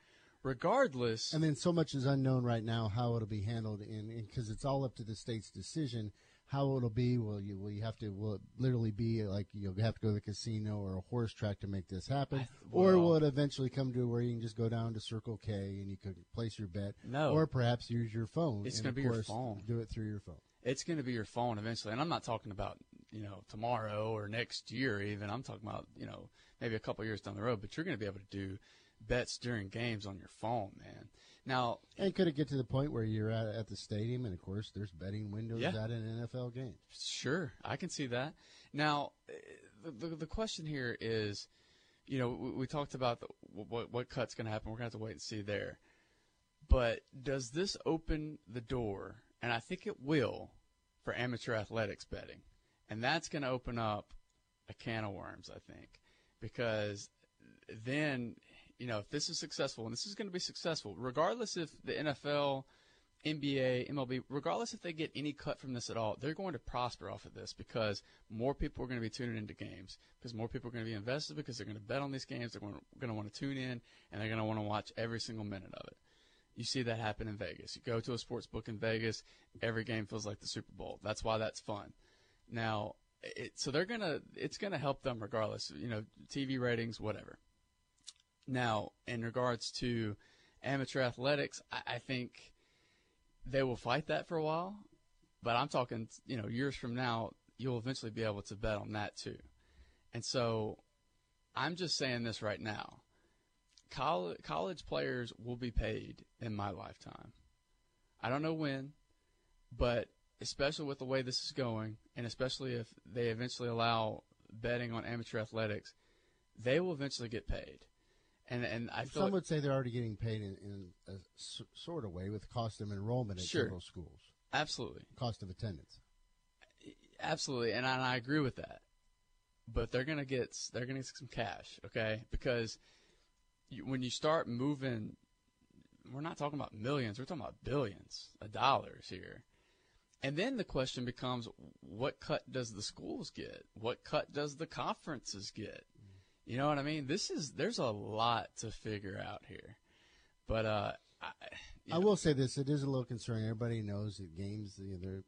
Regardless, And then so much is unknown right now how it'll be handled in because it's all up to the state's decision how it'll be. Will you will you have to will it literally be like you'll have to go to the casino or a horse track to make this happen, or will it eventually come to where you can just go down to Circle K and you can place your bet? No. or perhaps use your phone. It's gonna of be your phone. Do it through your phone. it's going to be your phone eventually. And I'm not talking about, you know, tomorrow or next year even. I'm talking about, you know, maybe a couple years down the road, but you're going to be able to do bets during games on your phone, man. Now, And could it get to the point where you're at, at the stadium and of course there's betting windows Yeah. at an NFL game? Sure, I can see that. Now, the the, the question here is, you know, we, we talked about the, what what cut's going to happen. We're going to have to wait and see there. But does this open the door? And I think it will for amateur athletics betting, and that's going to open up a can of worms. I think because then you know if this is successful, and this is going to be successful, regardless if the NFL NBA, MLB, regardless if they get any cut from this at all, they're going to prosper off of this because more people are going to be tuning into games because more people are going to be invested because they're going to bet on these games. They're going to, want to tune in and they're going to want to watch every single minute of it. You see that happen in Vegas. You go to a sports book in Vegas, every game feels like the Super Bowl. That's why that's fun. Now, it, so they're gonna, it's gonna help them regardless. You know, TV ratings, whatever. Now, in regards to amateur athletics, I, I think they will fight that for a while, but I'm talking, you know, years from now, you'll eventually be able to bet on that too. And so, I'm just saying this right now. College, college players will be paid in my lifetime. I don't know when, but especially with the way this is going, and especially if they eventually allow betting on amateur athletics, they will eventually get paid. And and I feel Some like- would say they're already getting paid in, in a s- sort of way with cost of enrollment at Sure. several schools, absolutely, cost of attendance. absolutely, and I, and I agree with that. But they're gonna get they're gonna get some cash, okay? Because you, when you start moving, we're not talking about millions, we're talking about billions of dollars here. And then the question becomes, what cut does the schools get? What cut does the conferences get? You know what I mean? This is there's a lot to figure out here. But uh, I, I will say this: it is a little concerning. Everybody knows that games, you know,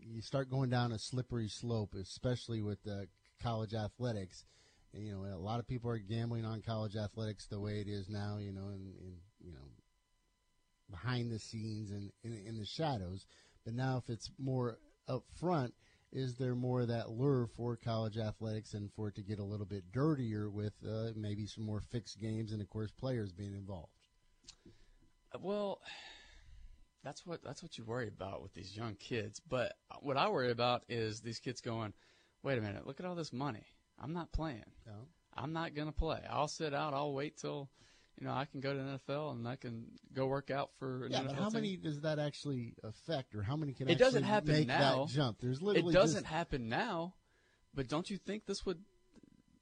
you start going down a slippery slope, especially with uh, college athletics. And, you know, a lot of people are gambling on college athletics the way it is now. You know, and, and you know, behind the scenes and in, in the shadows. But now, if it's more up front, is there more of that lure for college athletics and for it to get a little bit dirtier with uh, maybe some more fixed games and, of course, players being involved? Well, that's what that's what you worry about with these young kids. But what I worry about is these kids going, "Wait a minute, look at all this money. I'm not playing. No. I'm not going to play. I'll sit out. I'll wait till, you know, I can go to the NFL and I can go work out for an Yeah, NFL but how team. many does that actually affect, or how many can It doesn't happen make now. that jump? There's literally it doesn't just- happen now, but don't you think this would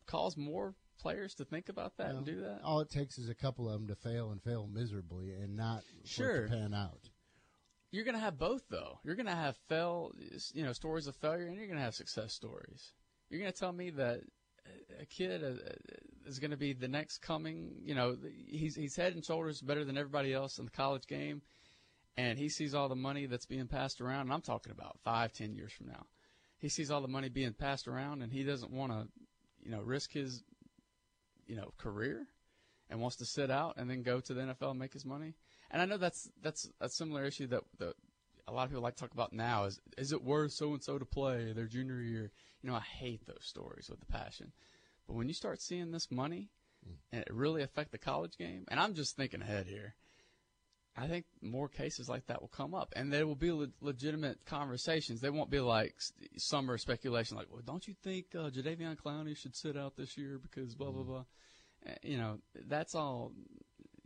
cause more players to think about that and do that? All it takes is a couple of them to fail and fail miserably, and not Sure. pan out. You're going to have both, though. You're going to have fail, you know, stories of failure, and you're going to have success stories. You're going to tell me that a kid is going to be the next coming. You know, he's he's head and shoulders better than everybody else in the college game, and he sees all the money that's being passed around. And I'm talking about five, ten years from now. He sees all the money being passed around, and he doesn't want to, you know, risk his, you know, career, and wants to sit out and then go to the NFL and make his money. And I know that's that's a similar issue that that a lot of people like to talk about now. Is is it worth so and so to play their junior year? You know, I hate those stories with a passion. But when you start seeing this money and it really affect the college game, and I'm just thinking ahead here, I think more cases like that will come up, and there will be le- legitimate conversations. They won't be like s- summer speculation, like, "Well, don't you think uh, Jadeveon Clowney should sit out this year because blah blah blah." Uh, You know, that's all.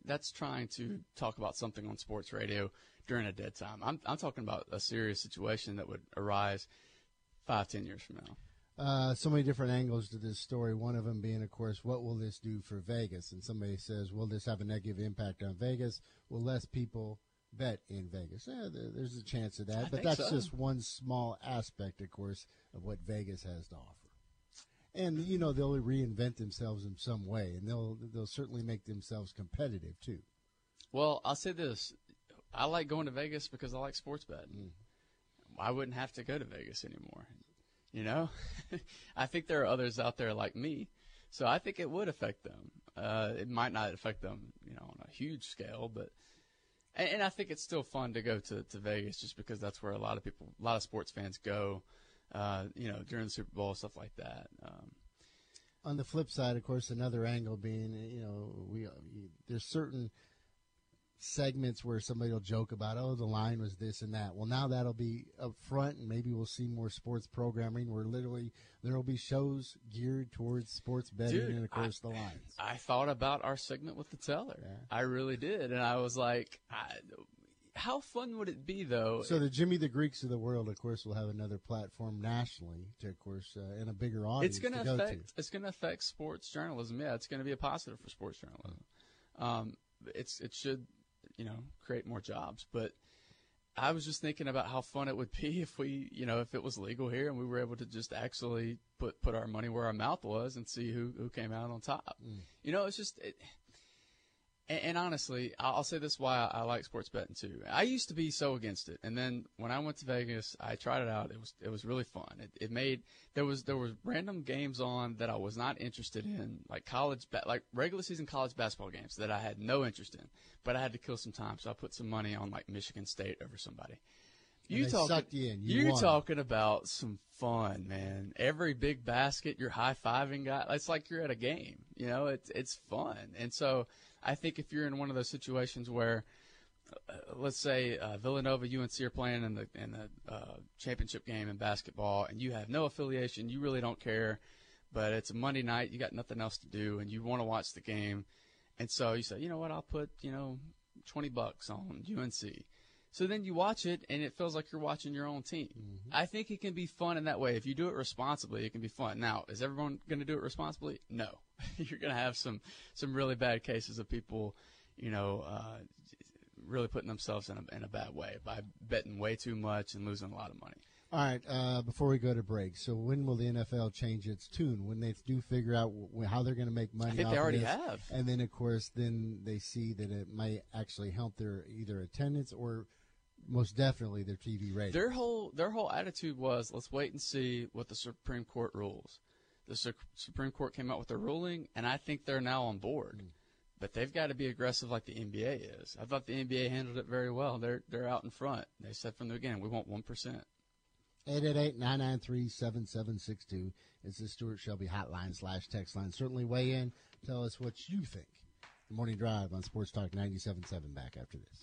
That's trying to talk about something on sports radio during a dead time. I'm I'm talking about a serious situation that would arise five, ten years from now. Uh, so many different angles to this story. One of them being, of course, what will this do for Vegas? And somebody says, will this have a negative impact on Vegas? Will less people bet in Vegas? Eh, there's a chance of that, I but that's so. just one small aspect, of course, of what Vegas has to offer. And you know they'll reinvent themselves in some way, and they'll they'll certainly make themselves competitive too. Well, I'll say this: I like going to Vegas because I like sports betting. I wouldn't have to go to Vegas anymore. You know, I think there are others out there like me, so I think it would affect them. Uh, it might not affect them, you know, on a huge scale, but and, and I think it's still fun to go to, to Vegas just because that's where a lot of people, a lot of sports fans go. Uh, you know, during the Super Bowl, stuff like that. Um, on the flip side, of course, another angle being, you know, we there's certain segments where somebody will joke about, oh, the line was this and that. Well, now that'll be up front, and maybe we'll see more sports programming where literally there will be shows geared towards sports betting Dude, and, of course, the lines. I thought about our segment with the teller. I really did, and I was like, I, how fun would it be though? So the Jimmy the Greeks of the world, of course, will have another platform nationally to, of course, uh, and a bigger audience it's going to affect it's going to affect sports journalism. Yeah, it's going to be a positive for sports journalism. Um, it's it should you know create more jobs, but I was just thinking about how fun it would be if we, you know, if it was legal here and we were able to just actually put put our money where our mouth was and see who who came out on top. Mm. You know, it's just. It, and, and honestly, I'll say this why I like sports betting too. I used to be so against it, and then when I went to Vegas, I tried it out. It was it was really fun. It, it made there was there was random games on that I was not interested in, like college ba- like regular season college basketball games that I had no interest in, but I had to kill some time, so I put some money on like Michigan State over somebody. They talking- you in. You talking about some fun, man. Every big basket, you're high fiving guy. It's like you're at a game. You know, it's it's fun. And so I think if you're in one of those situations where, uh, let's say uh, Villanova, UNC are playing in the in the uh, championship game in basketball, and you have no affiliation, you really don't care, but it's a Monday night, you got nothing else to do, and you want to watch the game, and so you say, you know what, I'll put you know twenty bucks on UNC. So then you watch it, and it feels like you're watching your own team. I think it can be fun in that way. If you do it responsibly, it can be fun. Now, is everyone going to do it responsibly? No. you're going to have some some really bad cases of people, you know, uh, really putting themselves in a in a bad way by betting way too much and losing a lot of money. All right, uh, before we go to break, so when will the NFL change its tune? When they do figure out w- how they're going to make money? I think they already this, have. And then, of course, then they see that it might actually help their either attendance or most definitely their TV ratings. Their whole their whole attitude was, let's wait and see what the Supreme Court rules. The Su- Supreme Court came out with their ruling, and I think they're now on board. Mm. But they've got to be aggressive like the NBA is. I thought the NBA handled it very well. They're they're out in front. They said from the beginning, we want one percent. 888-993-7762 is the Stuart Shelby hotline slash text line. Certainly weigh in. Tell us what you think. The Morning Drive on Sports Talk 97.7 back after this.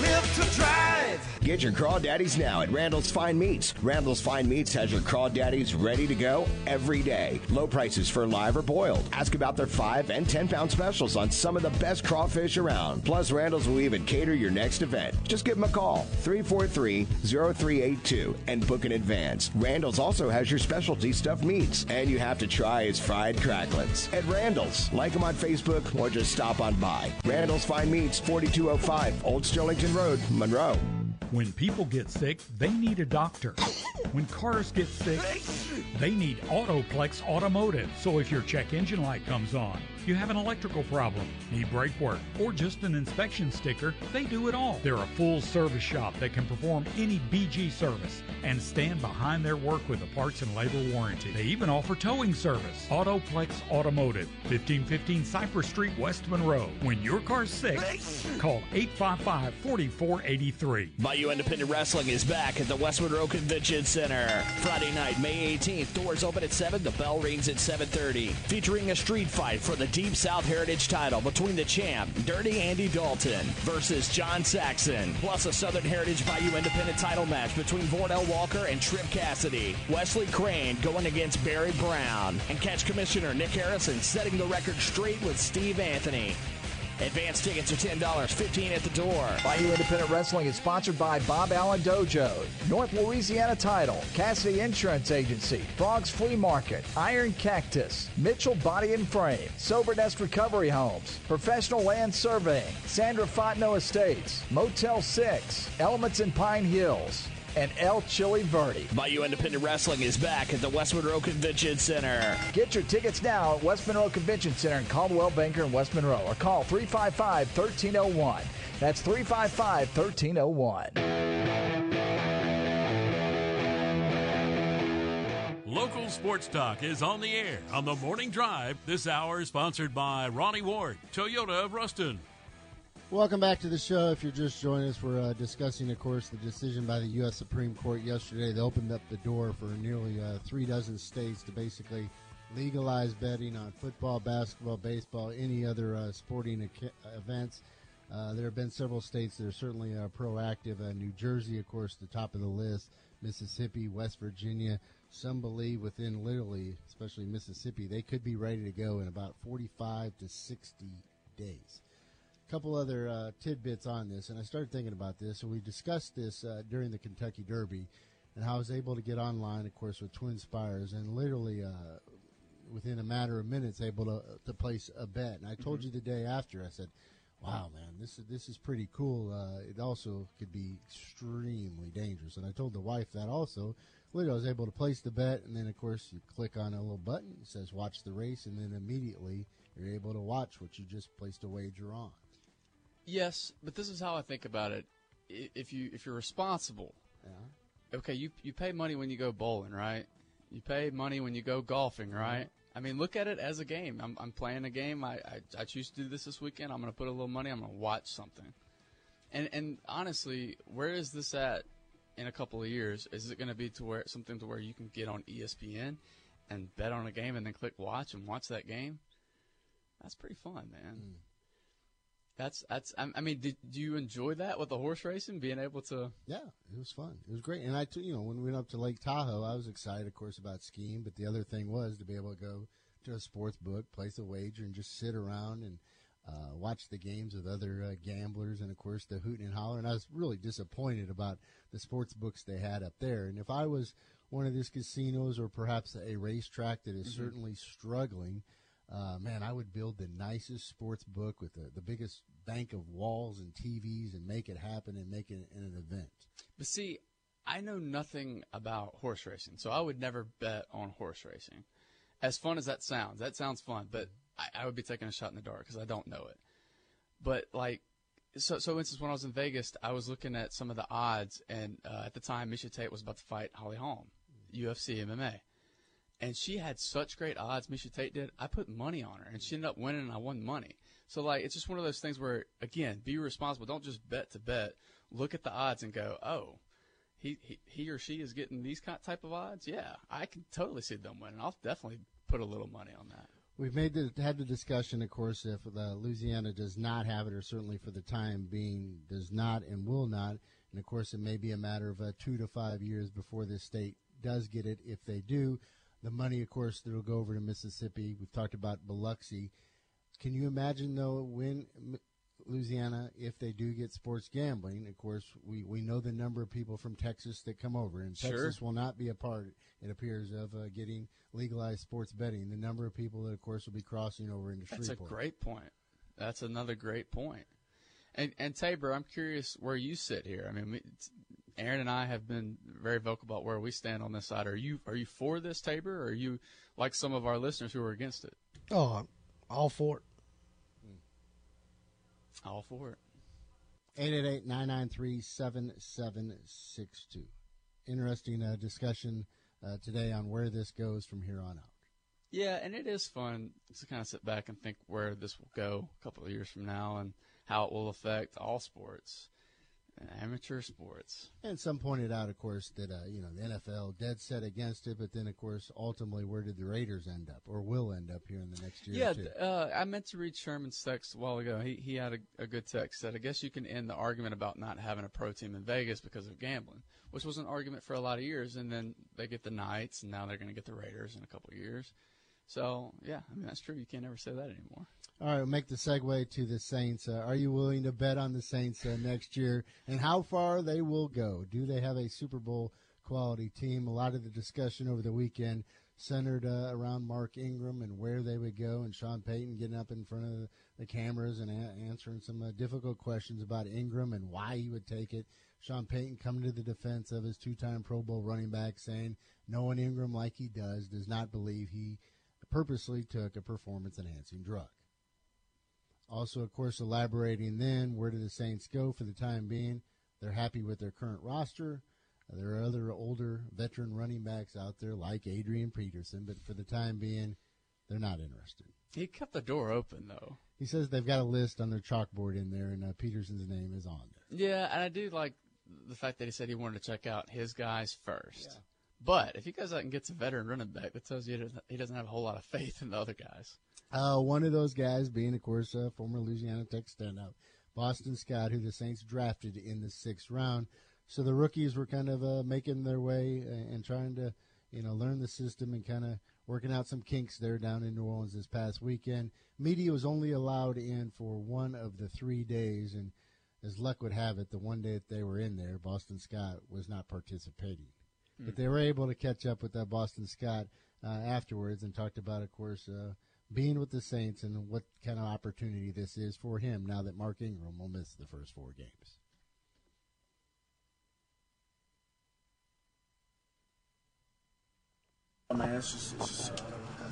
Live to drive. Get your crawdaddies now at Randall's Fine Meats. Randall's Fine Meats has your crawdaddies ready to go every day. Low prices for live or boiled. Ask about their 5 and 10 pound specials on some of the best crawfish around. Plus, Randall's will even cater your next event. Just give them a call 343 0382 and book in advance. Randall's also has your specialty stuffed meats, and you have to try his fried cracklins. At Randall's, like them on Facebook or just stop on by. Randall's Fine Meats, 4205 Old Sterlington Road, Monroe. When people get sick, they need a doctor. When cars get sick, they need Autoplex Automotive. So if your check engine light comes on, you have an electrical problem, need brake work, or just an inspection sticker, they do it all. They're a full service shop that can perform any BG service and stand behind their work with a parts and labor warranty. They even offer towing service. Autoplex Automotive, 1515 Cypress Street, West Monroe. When your car's sick, call 855 4483. Bayou Independent Wrestling is back at the West Monroe Convention Center. Friday night, May 18th. Doors open at 7. The bell rings at 7.30. Featuring a street fight for the Deep South Heritage title between the champ, Dirty Andy Dalton, versus John Saxon. Plus a Southern Heritage Bayou Independent title match between Vordell Walker and Trip Cassidy. Wesley Crane going against Barry Brown. And catch Commissioner Nick Harrison setting the record straight with Steve Anthony. Advance tickets are $10, 15 at the door. Bayou Independent Wrestling is sponsored by Bob Allen Dojo, North Louisiana Title, Cassidy Insurance Agency, Frogs Flea Market, Iron Cactus, Mitchell Body and Frame, Sober Nest Recovery Homes, Professional Land Surveying, Sandra Fontenot Estates, Motel 6, Elements in Pine Hills, and El Chili Verde. Bayou Independent Wrestling is back at the West Monroe Convention Center. Get your tickets now at West Monroe Convention Center in Coldwell Banker in West Monroe or call 355 1301. That's 355 1301. Local Sports Talk is on the air on the morning drive. This hour is sponsored by Ronnie Ward, Toyota of Ruston. Welcome back to the show. If you're just joining us, we're uh, discussing, of course, the decision by the U.S. Supreme Court yesterday. They opened up the door for nearly uh, three dozen states to basically legalize betting on football, basketball, baseball, any other uh, sporting ac- events. Uh, there have been several states that are certainly uh, proactive. Uh, New Jersey, of course, the top of the list. Mississippi, West Virginia. Some believe within literally, especially Mississippi, they could be ready to go in about 45 to 60 days couple other uh, tidbits on this, and I started thinking about this, and we discussed this uh, during the Kentucky Derby, and how I was able to get online, of course, with Twin Spires, and literally uh, within a matter of minutes, able to to place a bet. And I told Mhm. you the day after, I said, "Wow, man, this is this is pretty cool." Uh, it also could be extremely dangerous, and I told the wife that also. Literally, I was able to place the bet, and then of course you click on a little button, it says "Watch the race," and then immediately you're able to watch what you just placed a wager on. Yes, but this is how I think about it. If you if you're responsible, okay, you you pay money when you go bowling, right? You pay money when you go golfing, mm-hmm. right? I mean, look at it as a game. I'm, I'm playing a game. I, I I choose to do this this weekend. I'm going to put a little money. I'm going to watch something. And and honestly, where is this at in a couple of years? Is it going to be to where something to where you can get on ESPN and bet on a game and then click watch and watch that game? That's pretty fun, man. Mm. That's that's. I mean, did do you enjoy that with the horse racing, being able to? Yeah, it was fun. It was great. And I, t- you know, when we went up to Lake Tahoe, I was excited, of course, about skiing. But the other thing was to be able to go to a sports book, place a wager, and just sit around and uh, watch the games with other uh, gamblers, and of course the hooting and hollering. I was really disappointed about the sports books they had up there. And if I was one of these casinos or perhaps a racetrack that is Mhm. certainly struggling, uh, man, I would build the nicest sports book with the, the biggest bank of walls and TVs and make it happen and make it an event. But see, I know nothing about horse racing, so I would never bet on horse racing. As fun as that sounds, that sounds fun, but I, I would be taking a shot in the dark because I don't know it. But like, so so. Instance, when I was in Vegas, I was looking at some of the odds, and uh, at the time, Miesha Tate was about to fight Holly Holm, UFC MMA, and she had such great odds. Miesha Tate did. I put money on her, and she ended up winning, and I won money. So like, it's just one of those things where, again, be responsible. Don't just bet to bet. Look at the odds and go, oh, he, he, he or she is getting these type of odds. Yeah, I can totally see them winning. I'll definitely put a little money on that. We've made the had the discussion, of course, if the Louisiana does not have it, or certainly for the time being does not and will not, and of course it may be a matter of uh, two to five years before this state does get it. If they do, the money, of course, that will go over to Mississippi. We've talked about Biloxi. Can you imagine though when Louisiana, if they do get sports gambling, of course, we, we know the number of people from Texas that come over, and Sure. Texas will not be a part, it appears, of uh, getting legalized sports betting. The number of people that, of course, will be crossing over into That's Shreveport. a great point. That's another great point. And and Tabor, I'm curious where you sit here. I mean, we, Aaron and I have been very vocal about where we stand on this side. Are you are you for this Tabor, or are you like some of our listeners who are against it? Oh, I'm all for it. All for it. 888-993-7762. Interesting uh, discussion uh, today on where this goes from here on out. Yeah, and it is fun to kind of sit back and think where this will go a couple of years from now and how it will affect all sports, amateur sports. And some pointed out, of course, that uh, you know the NFL dead set against it, but then, of course, ultimately, where did the Raiders end up, or will end up here in the next year? Yeah, or two? uh, I meant to read Sherman's text a while ago. He he had a, a good text that I guess you can end the argument about not having a pro team in Vegas because of gambling, which was an argument for a lot of years, and then they get the Knights, and now they're going to get the Raiders in a couple of years. So yeah, I mean that's true. You can't ever say that anymore. All right, we'll make the segue to the Saints. Uh, are you willing to bet on the Saints uh, next year and how far they will go? Do they have a Super Bowl quality team? A lot of the discussion over the weekend centered uh, around Mark Ingram and where they would go, and Sean Payton getting up in front of the, cameras and a- answering some uh, difficult questions about Ingram and why he would take it. Sean Payton coming to the defense of his two-time Pro Bowl running back, saying knowing Ingram like he does does not believe he purposely took a performance-enhancing drug. Also, of course, elaborating then where do the Saints go for the time being? They're happy with their current roster. There are other older veteran running backs out there like Adrian Peterson, but for the time being, they're not interested. He kept the door open though. He says they've got a list on their chalkboard in there, and uh, Peterson's name is on there. Yeah, and I do like the fact that he said he wanted to check out his guys first. But if he goes out and gets a veteran running back, that tells you he doesn't- have a whole lot of faith in the other guys. Uh, one of those guys being, of course, uh, former Louisiana Tech standout, Boston Scott, who the Saints drafted in the sixth round. So the rookies were kind of uh, making their way uh, and trying to, you know, learn the system and kind of working out some kinks there down in New Orleans this past weekend. Media was only allowed in for one of the three days, and as luck would have it, the one day that they were in there, Boston Scott was not participating. But they were able to catch up with that Boston Scott uh, afterwards and talked about, of course, uh, being with the Saints and what kind of opportunity this is for him now that Mark Ingram will miss the first four games. Man, it's just, it's just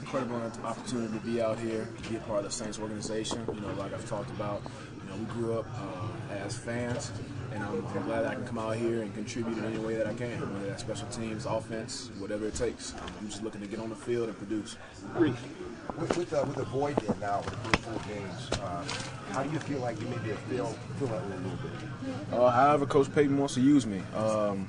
incredible opportunity to be out here, to be a part of the Saints organization. You know, like I've talked about, know, we grew up uh, as fans, and I'm, I'm glad I can come out here and contribute in any way that I can, whether that's special teams, offense, whatever it takes. I'm just looking to get on the field and produce. With, with, uh, with the void there now, with the full games, uh, how do you feel like you maybe fill, feel that a little bit? Uh, however, Coach Payton wants to use me. Um,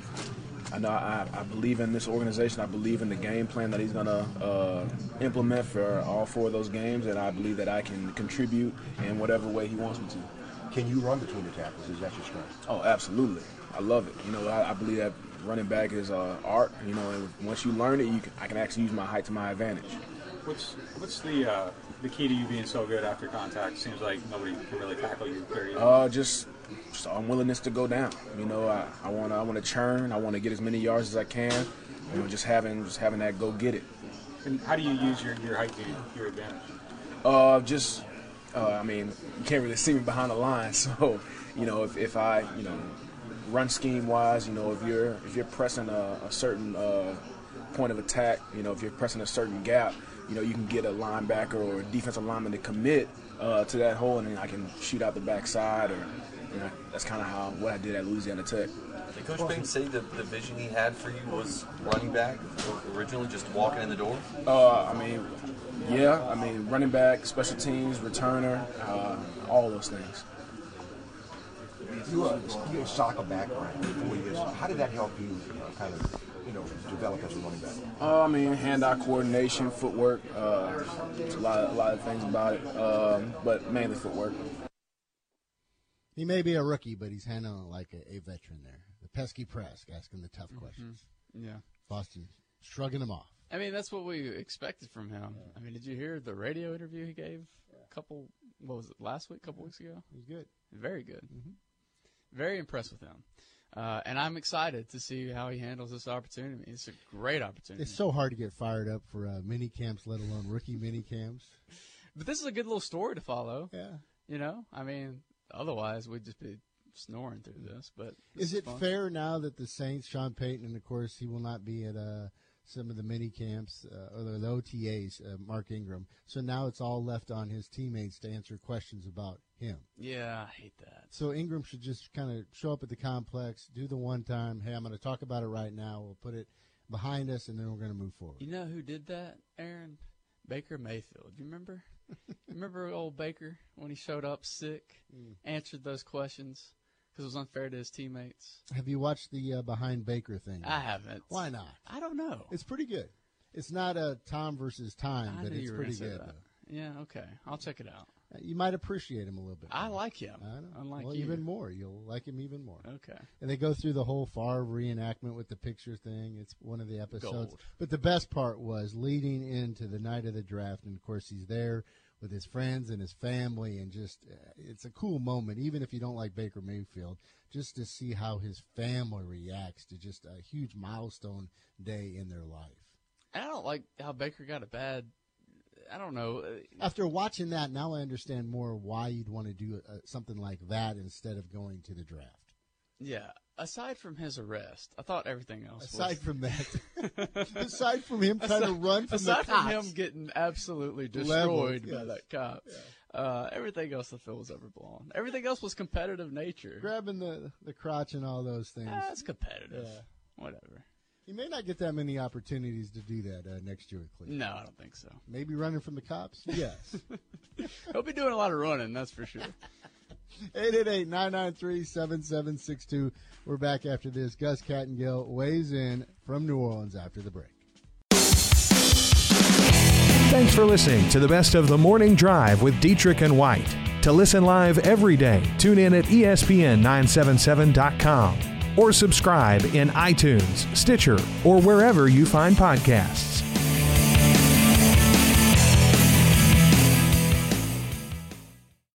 I know I, I believe in this organization. I believe in the game plan that he's going to uh, implement for all four of those games, and I believe that I can contribute in whatever way he wants me to. Can you run between the tackles? Is that your strength? Oh, absolutely. I love it. You know, I, I believe that running back is uh, art. You know, and once you learn it, you can, I can actually use my height to my advantage. What's what's the uh, the key to you being so good after contact? Seems like nobody can really tackle you. Very Uh, just, just unwillingness to go down. You know, I, I want to I want to churn. I want to get as many yards as I can. You know, just having just having that go get it. And how do you use your, your height to your advantage? Uh, just, uh, I mean, you can't really see me behind the line, so you know, if, if I, you know, run scheme wise, you know, if you're if you're pressing a, a certain uh, point of attack, you know, if you're pressing a certain gap, you know, you can get a linebacker or a defensive lineman to commit uh, to that hole, and then I can shoot out the backside, or you know, that's kind of how what I did at Louisiana Tech. Did Coach Payton say the, the vision he had for you was running back originally, just walking in the door? Uh, I mean, yeah, I mean, running back, special teams, returner, uh, all those things. You uh, you have a soccer background for four years. How did that help you uh, kind of, you know, develop as a running back? Uh, I mean, hand-eye coordination, footwork, uh, a lot, of, a lot of things about it, um, but mainly footwork. He may be a rookie, but he's handling it like a, a veteran there. The pesky press asking the tough questions. Yeah. Boston shrugging him off. I mean, that's what we expected from him. I mean, did you hear the radio interview he gave a couple, what was it, last week, a couple weeks ago? He's good. Very good. Very impressed with him. Uh, and I'm excited to see how he handles this opportunity. It's a great opportunity. It's so hard to get fired up for uh, mini camps, let alone rookie mini camps. But this is a good little story to follow. Yeah. You know, I mean, otherwise we'd just be snoring through this. But this Is it fun. fair now that the Saints, Sean Payton, and of course he will not be at uh, some of the mini camps uh, or the OTAs, uh, Mark Ingram. So now it's all left on his teammates to answer questions about him. Yeah, I hate that. So Ingram should just kind of show up at the complex, do the one time. Hey, I'm going to talk about it right now. We'll put it behind us, and then we're going to move forward. You know who did that, Aaron? Baker Mayfield. You remember? remember old Baker when he showed up sick, Mm. answered those questions because it was unfair to his teammates. Have you watched the uh, behind Baker thing? I haven't. Why not? I don't know. It's pretty good. It's not a Tom versus time, I but knew it's you were gonna pretty say good. that. though. Yeah, okay. I'll check it out. Uh, You might appreciate him a little bit. I more. like him. I know. Unlike well, you. even more. You'll like him even more. Okay. And they go through the whole Favre reenactment with the picture thing. It's one of the episodes. Gold. But the best part was leading into the night of the draft, and of course he's there with his friends and his family, and just uh, it's a cool moment. Even if you don't like Baker Mayfield, just to see how his family reacts to just a huge milestone day in their life. I don't like how Baker got a bad. I don't know. After watching that, now I understand more why you'd want to do uh, something like that instead of going to the draft. Yeah. Aside from his arrest, I thought everything else. Aside was, from that, aside from him trying to run from aside the from cops, him getting absolutely Leveled, destroyed by yes. that cop, uh, everything else the field was overblown. Everything else was competitive nature. grabbing the the crotch and all those things. That's competitive. Yeah. Whatever. He may not get that many opportunities to do that uh, next year with Cleveland. No, I don't think so. Maybe running from the cops. Yes. He'll be doing a lot of running, that's for sure. 888-993-7762. We're back after this. Gus Kattengell weighs in from New Orleans after the break. Thanks for listening to the best of the morning drive with Dietrich and White. To listen live every day, tune in at E ESPN977.com or subscribe in iTunes, Stitcher, or wherever you find podcasts.